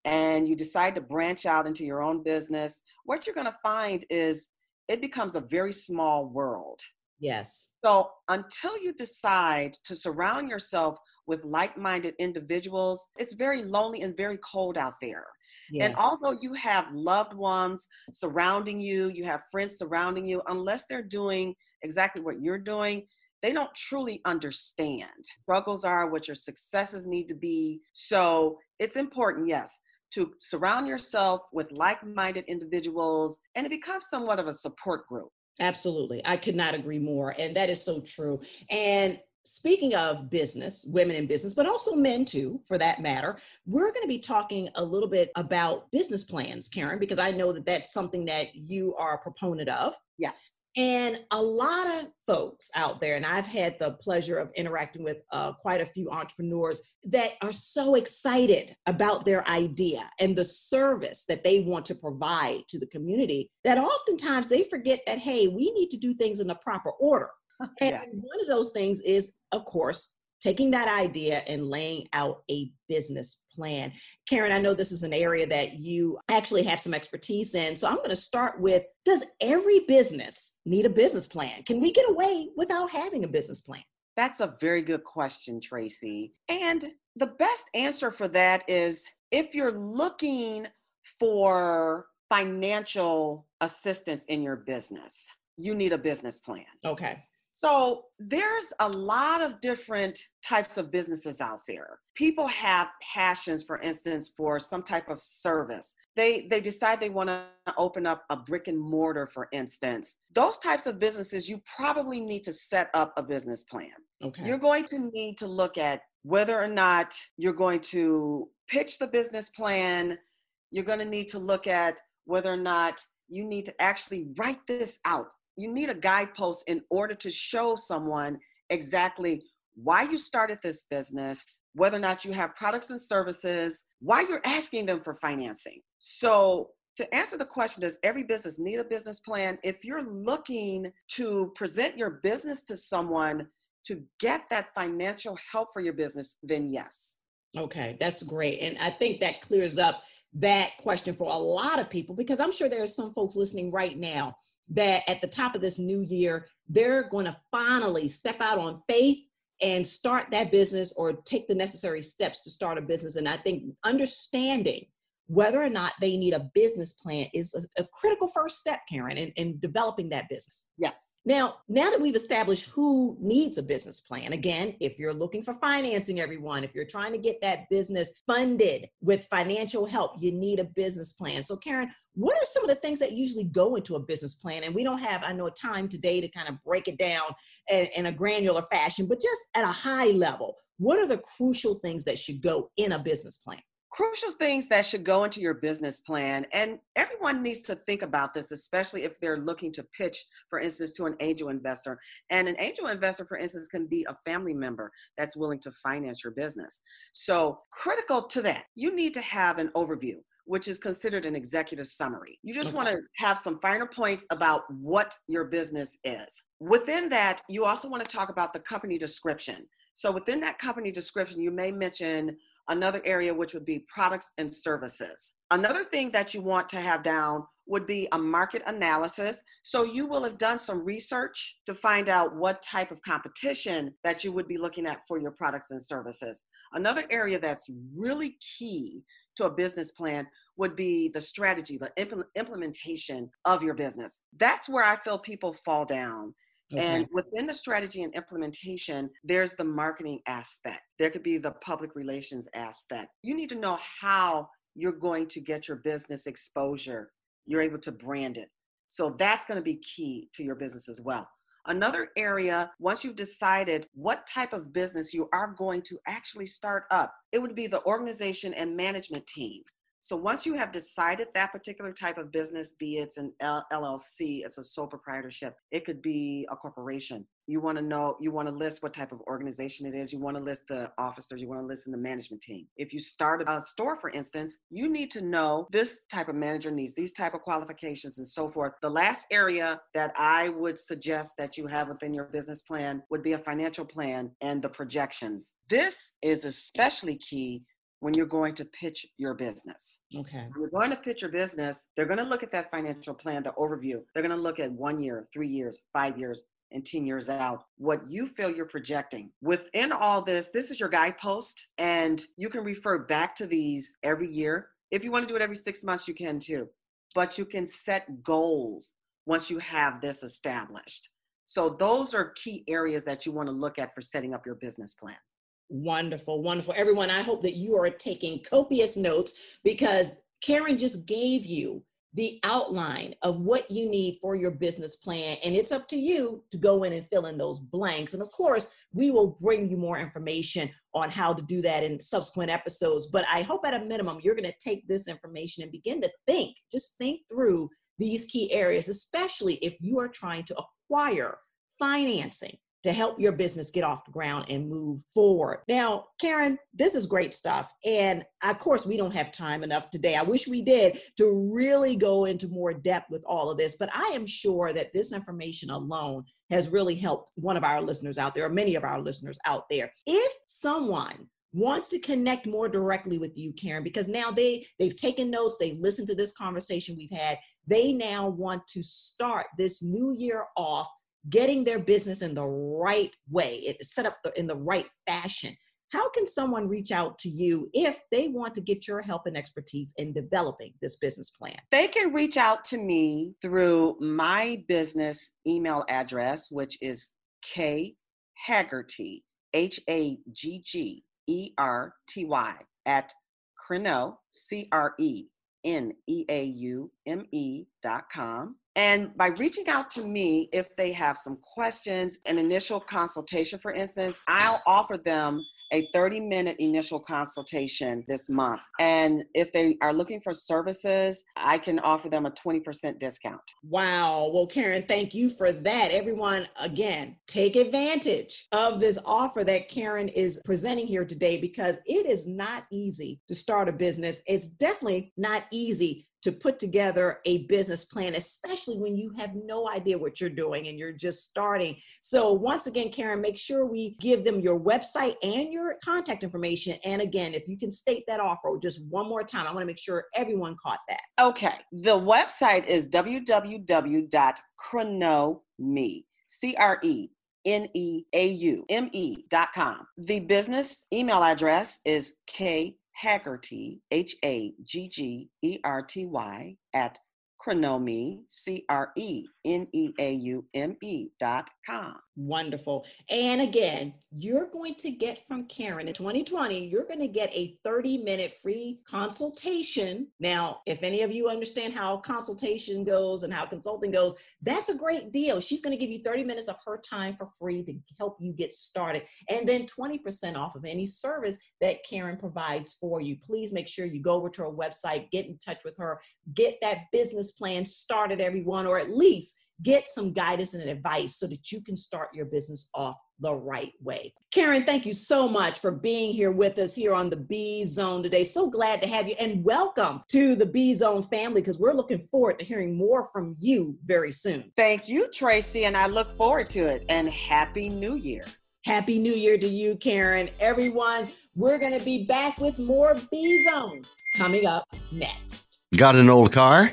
S11: and you decide to branch out into your own business, what you're going to find is it becomes a very small world.
S1: Yes.
S11: So until you decide to surround yourself with like minded individuals, it's very lonely and very cold out there.
S1: Yes.
S11: And although you have loved ones surrounding you, you have friends surrounding you, unless they're doing exactly what you're doing, they don't truly understand. Struggles are what your successes need to be. So it's important, yes, to surround yourself with like minded individuals and it becomes somewhat of a support group.
S1: Absolutely. I could not agree more. And that is so true. And speaking of business, women in business, but also men too, for that matter, we're going to be talking a little bit about business plans, Karen, because I know that that's something that you are a proponent of.
S11: Yes.
S1: And a lot of folks out there, and I've had the pleasure of interacting with uh, quite a few entrepreneurs that are so excited about their idea and the service that they want to provide to the community that oftentimes they forget that, hey, we need to do things in the proper order. And
S11: Yeah.
S1: one of those things is, of course, taking that idea and laying out a business plan. Karen, I know this is an area that you actually have some expertise in. So I'm going to start with Does every business need a business plan? Can we get away without having a business plan?
S11: That's a very good question, Traci. And the best answer for that is if you're looking for financial assistance in your business, you need a business plan.
S1: Okay.
S11: So there's a lot of different types of businesses out there. People have passions, for instance, for some type of service. They they decide they want to open up a brick and mortar, for instance. Those types of businesses, you probably need to set up a business plan.
S1: Okay.
S11: You're going to need to look at whether or not you're going to pitch the business plan. You're going to need to look at whether or not you need to actually write this out. You need a guidepost in order to show someone exactly why you started this business, whether or not you have products and services, why you're asking them for financing. So, to answer the question, does every business need a business plan? If you're looking to present your business to someone to get that financial help for your business, then yes.
S1: Okay, that's great. And I think that clears up that question for a lot of people because I'm sure there are some folks listening right now that at the top of this new year, they're going to finally step out on faith and start that business or take the necessary steps to start a business. And I think understanding whether or not they need a business plan is a, a critical first step, Karen, in, in developing that business.
S11: Yes.
S1: Now, now that we've established who needs a business plan, again, if you're looking for financing, everyone, if you're trying to get that business funded with financial help, you need a business plan. So, Karen, what are some of the things that usually go into a business plan? And we don't have, I know, time today to kind of break it down in, in a granular fashion, but just at a high level, what are the crucial things that should go in a business plan?
S11: Crucial things that should go into your business plan and everyone needs to think about this especially if they're looking to pitch for instance to an angel investor and an angel investor for instance can be a family member that's willing to finance your business so critical to that you need to have an overview which is considered an executive summary. You just want to have some finer points about what your business is. Within that, you also want to talk about the company description. So within that company description, you may mention Another area which would be products and services. Another thing that you want to have down would be a market analysis. So you will have done some research to find out what type of competition that you would be looking at for your products and services. Another area that's really key to a business plan would be the strategy, the implementation of your business. That's where I feel people fall down Okay. And within the strategy and implementation, there's the marketing aspect. There could be the public relations aspect. You need to know how you're going to get your business exposure. You're able to brand it. So that's going to be key to your business as well. Another area, once you've decided what type of business you are going to actually start up, it would be the organization and management team. So once you have decided that particular type of business, be it's an LLC, it's a sole proprietorship, it could be a corporation. You want to know, you want to list what type of organization it is. You want to list the officers. You want to list in the management team. If you start a store, for instance, you need to know this type of manager needs these type of qualifications and so forth. The last area that I would suggest that you have within your business plan would be a financial plan and the projections. This is especially key when you're going to pitch your business.
S1: Okay.
S11: When you're going to pitch your business, they're going to look at that financial plan, the overview. They're going to look at one year, three years, five years, and 10 years out, what you feel you're projecting. Within all this, this is your guidepost, and you can refer back to these every year. If you want to do it every six months, you can too. But you can set goals once you have this established. So, those are key areas that you want to look at for setting up your business plan.
S1: Wonderful, wonderful. Everyone, I hope that you are taking copious notes because Karen just gave you the outline of what you need for your business plan. And it's up to you to go in and fill in those blanks. And of course, we will bring you more information on how to do that in subsequent episodes. But I hope at a minimum, you're going to take this information and begin to think, just think through these key areas, especially if you are trying to acquire financing to help your business get off the ground and move forward. Now, Karen, this is great stuff. And of course, we don't have time enough today. I wish we did to really go into more depth with all of this, but I am sure that this information alone has really helped one of our listeners out there, or many of our listeners out there. If someone wants to connect more directly with you karen because now they they've taken notes they've listened to this conversation we've had they now want to start this new year off getting their business in the right way, set up in the right fashion. How can someone reach out to you if they want to get your help and expertise in developing this business plan?
S11: They can reach out to me through my business email address, which is K Haggerty, H A G G E R T Y, at Creneaume, C R E N E A U M E dot com. And by reaching out to me, if they have some questions, an initial consultation, for instance, I'll offer them a 30 minute initial consultation this month. And if they are looking for services, I can offer them a 20% discount.
S1: Wow. Well, Karen, thank you for that. Everyone, again, take advantage of this offer that Karen is presenting here today because it is not easy to start a business. It's definitely not easy to put together a business plan, especially when you have no idea what you're doing and you're just starting. So, once again, Karen, make sure we give them your website and your contact information. And again, if you can state that offer just one more time, I want to make sure everyone caught that.
S11: Okay. The website is www.creneaume, C R E N E A U M E dot com. The business email address is K Haggerty, H A G G E R T Y, at Creneaume, C R E N E A U M E dot com.
S1: Wonderful. And again, you're going to get from Karen in 2020, you're going to get a 30 minute free consultation. Now, if any of you understand how consultation goes and how consulting goes, that's a great deal. She's going to give you 30 minutes of her time for free to help you get started. And then 20% off of any service that Karen provides for you. Please make sure you go over to her website, get in touch with her, get that business plan started, everyone, or at least get some guidance and advice so that you can start your business off the right way. Karen, thank you so much for being here with us here on the B Zone today. So glad to have you and welcome to the B Zone family because we're looking forward to hearing more from you very soon.
S11: Thank you, Traci, and I look forward to it. And Happy New Year.
S1: Happy New Year to you, Karen. Everyone, we're going to be back with more B Zone coming up next.
S10: Got an old car?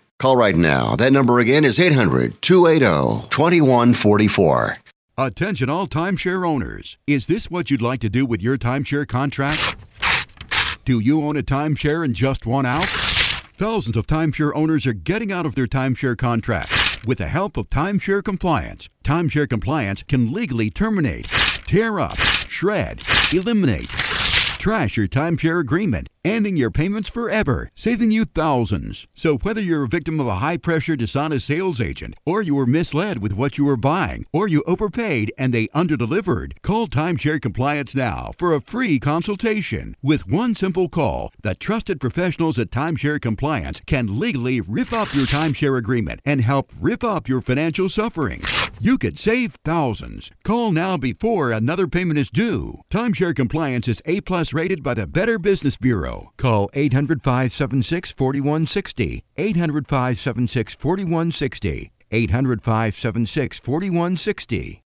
S10: Call right now. That number again is 800 280 2144.
S5: Attention all timeshare owners. Is this what you'd like to do with your timeshare contract? Do you own a timeshare and just want out? Thousands of timeshare owners are getting out of their timeshare contracts. With the help of Timeshare Compliance, Timeshare Compliance can legally terminate, tear up, shred, eliminate, trash your timeshare agreement, ending your payments forever, saving you thousands. So whether you're a victim of a high-pressure dishonest sales agent, or you were misled with what you were buying, or you overpaid and they underdelivered, call Timeshare Compliance now for a free consultation. With one simple call, the trusted professionals at Timeshare Compliance can legally rip up your timeshare agreement and help rip up your financial suffering. You could save thousands. Call now before another payment is due. Timeshare Compliance is A plus rated by the Better Business Bureau. Call 800 576 4160. 800 576 4160. 800 576 4160.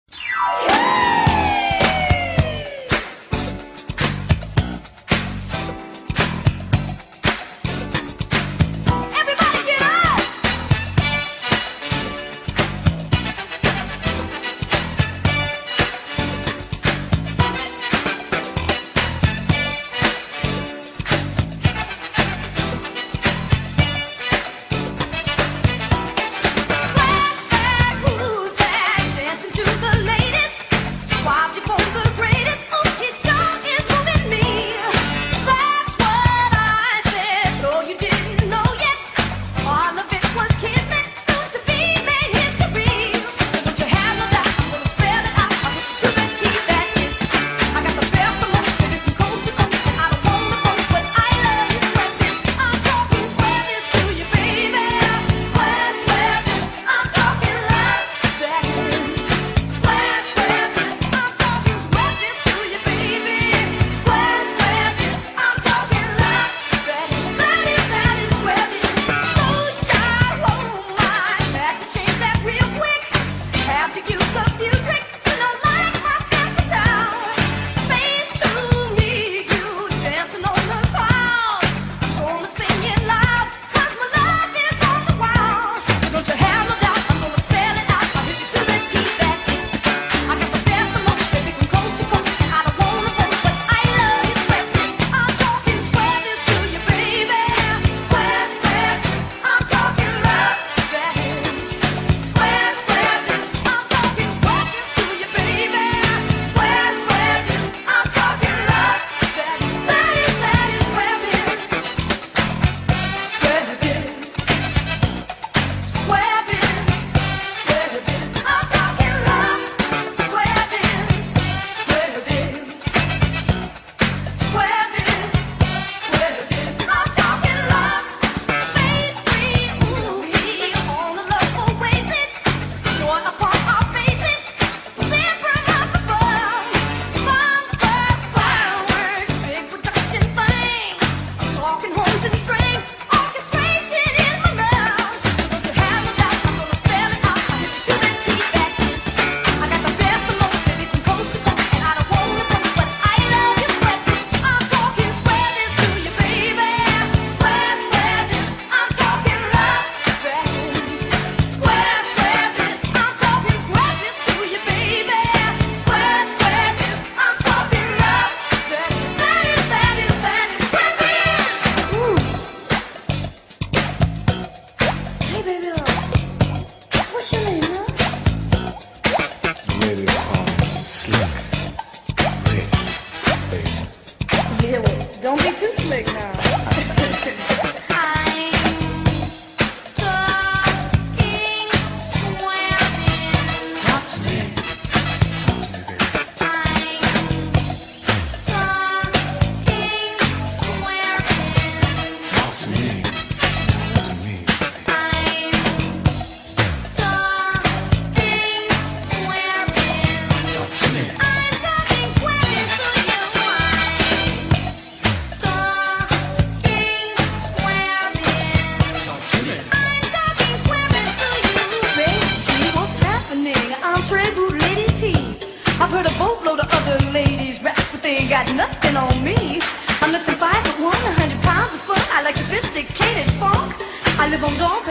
S12: Funk. I live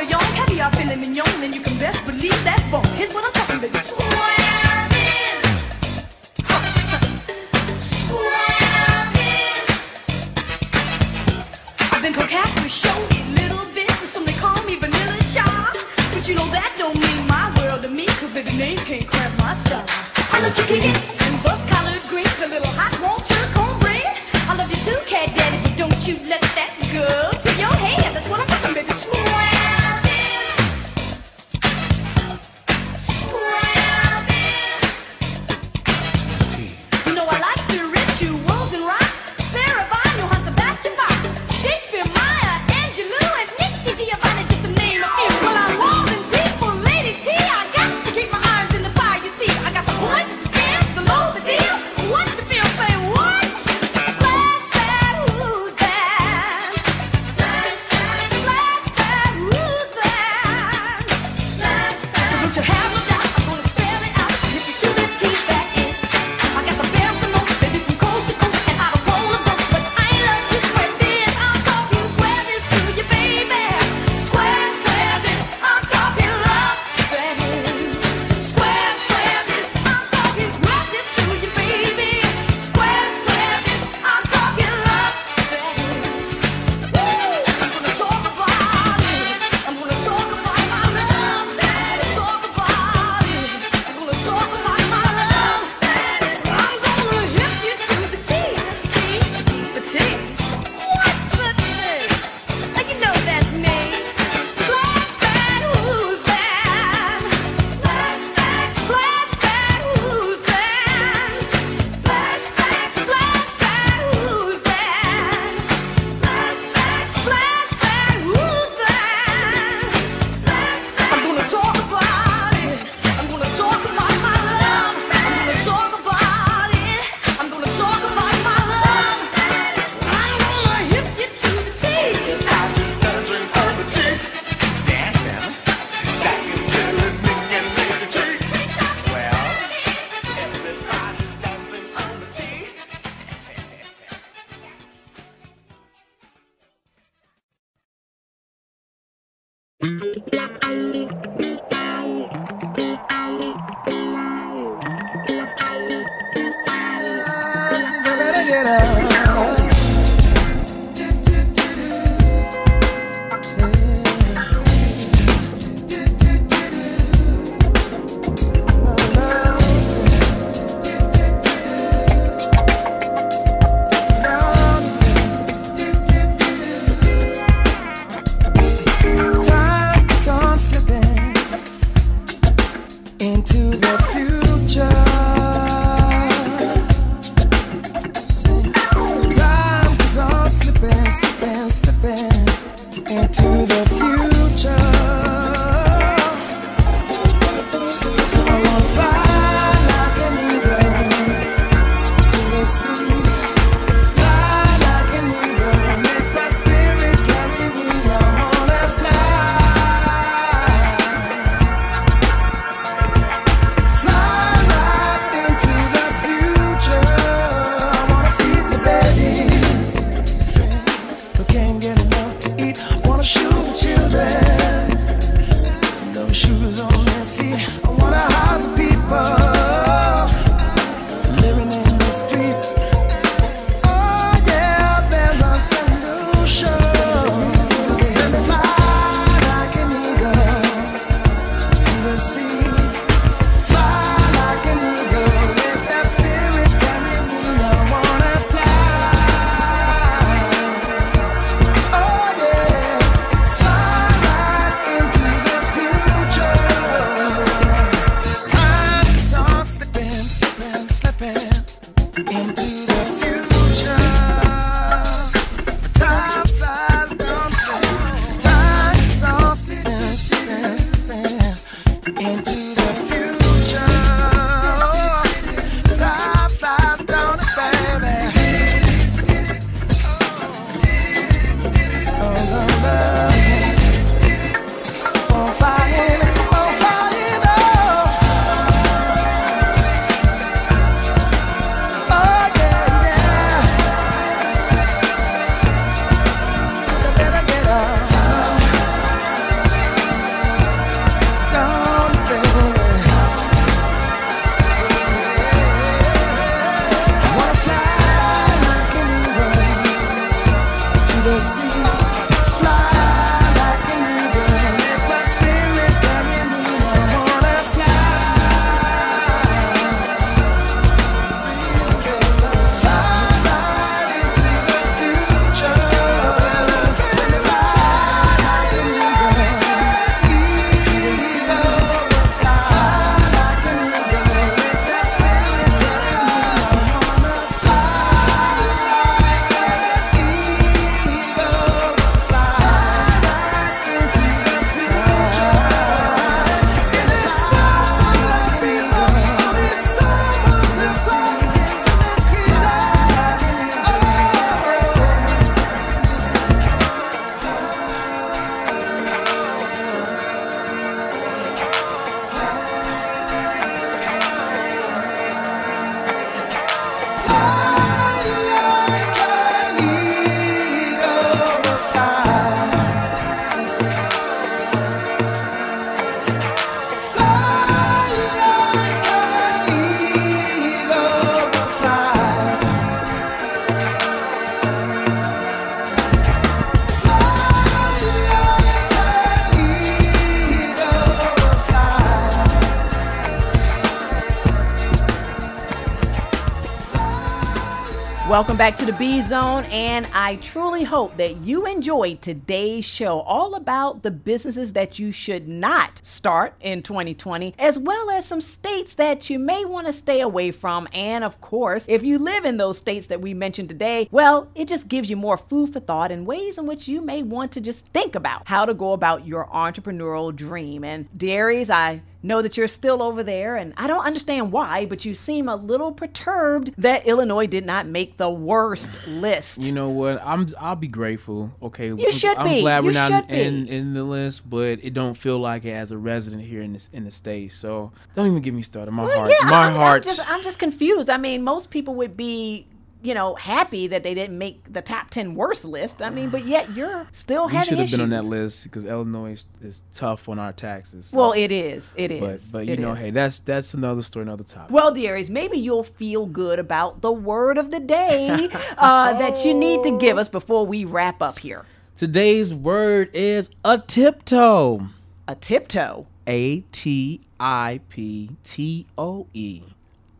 S1: Welcome back to the B Zone, and I truly hope that you enjoyed today's show all about the businesses that you should not start in 2020, as well as some states that you may want to stay away from. And of course, if you live in those states that we mentioned today, well, it just gives you more food for thought and ways in which you may want to just think about how to go about your entrepreneurial dream. And Darius, I know that you're still over there, and I don't understand why, but you seem a little perturbed that Illinois did not make the worst list.
S2: You know what? I'm I'll be grateful. Okay,
S1: You should
S2: I'm
S1: be.
S2: glad we're
S1: You
S2: not in, in the list, but it don't feel like it as a resident here in this in the state. So don't even get me started. My heart,
S1: yeah,
S2: my
S1: I'm,
S2: heart.
S1: I'm just, I'm just confused. I mean, most people would be, you know, happy that they didn't make the top ten worst list. I mean, but yet you're still
S2: we
S1: having
S2: should have
S1: issues.
S2: been on that list because Illinois is, is tough on our taxes. so-
S1: Well, it is, it is.
S2: but but you
S1: It
S2: know,
S1: is.
S2: hey, that's that's another story, another topic.
S1: Well, Darius, maybe you'll feel good about the word of the day uh, that you need to give us before we wrap up here.
S2: Today's word is a tiptoe.
S1: A tiptoe.
S2: A T I P T O E.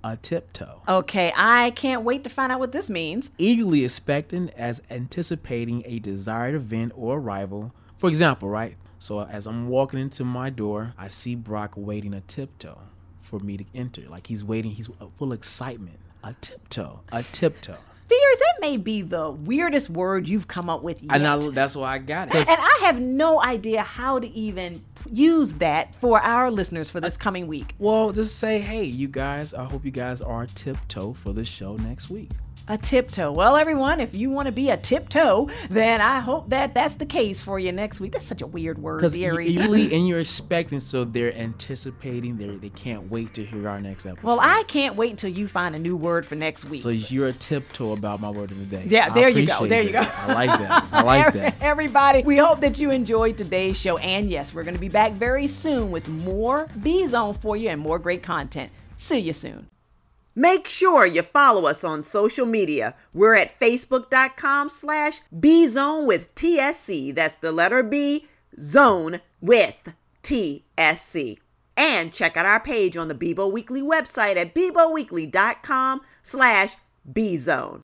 S2: A tiptoe.
S1: Okay, I can't wait to find out what this means.
S2: Eagerly expecting as anticipating a desired event or arrival. For example, right? So as I'm walking into my door, I see Brock waiting a tiptoe for me to enter. Like he's waiting, he's full excitement. A tiptoe. A tiptoe.
S1: Darius, that may be the weirdest word you've come up with yet.
S2: And I, that's why I got it.
S1: And I have no idea how to even use that for our listeners for this coming week.
S2: Well, just say, hey, you guys, I hope you guys are tiptoe for the show next week.
S1: A tiptoe. Well, everyone, if you want to be a tiptoe, then I hope that that's the case for you next week. That's such a weird word,
S2: Because usually, and you're expecting, so they're anticipating. They they can't wait to hear our next episode.
S1: well, I can't wait until you find a new word for next week.
S2: So you're a tiptoe about my word of the day.
S1: Yeah, there you go. There you go.
S2: I like that. I like that.
S1: Everybody, we hope that you enjoyed today's show. And yes, we're going to be back very soon with more B Zone for you and more great content. See you soon. Make sure you follow us on social media. We're at facebook.com slash bzone with TSC. That's the letter B, zone with TSC. And check out our page on the Bibo Weekly website at biboweekly.com slash bzone.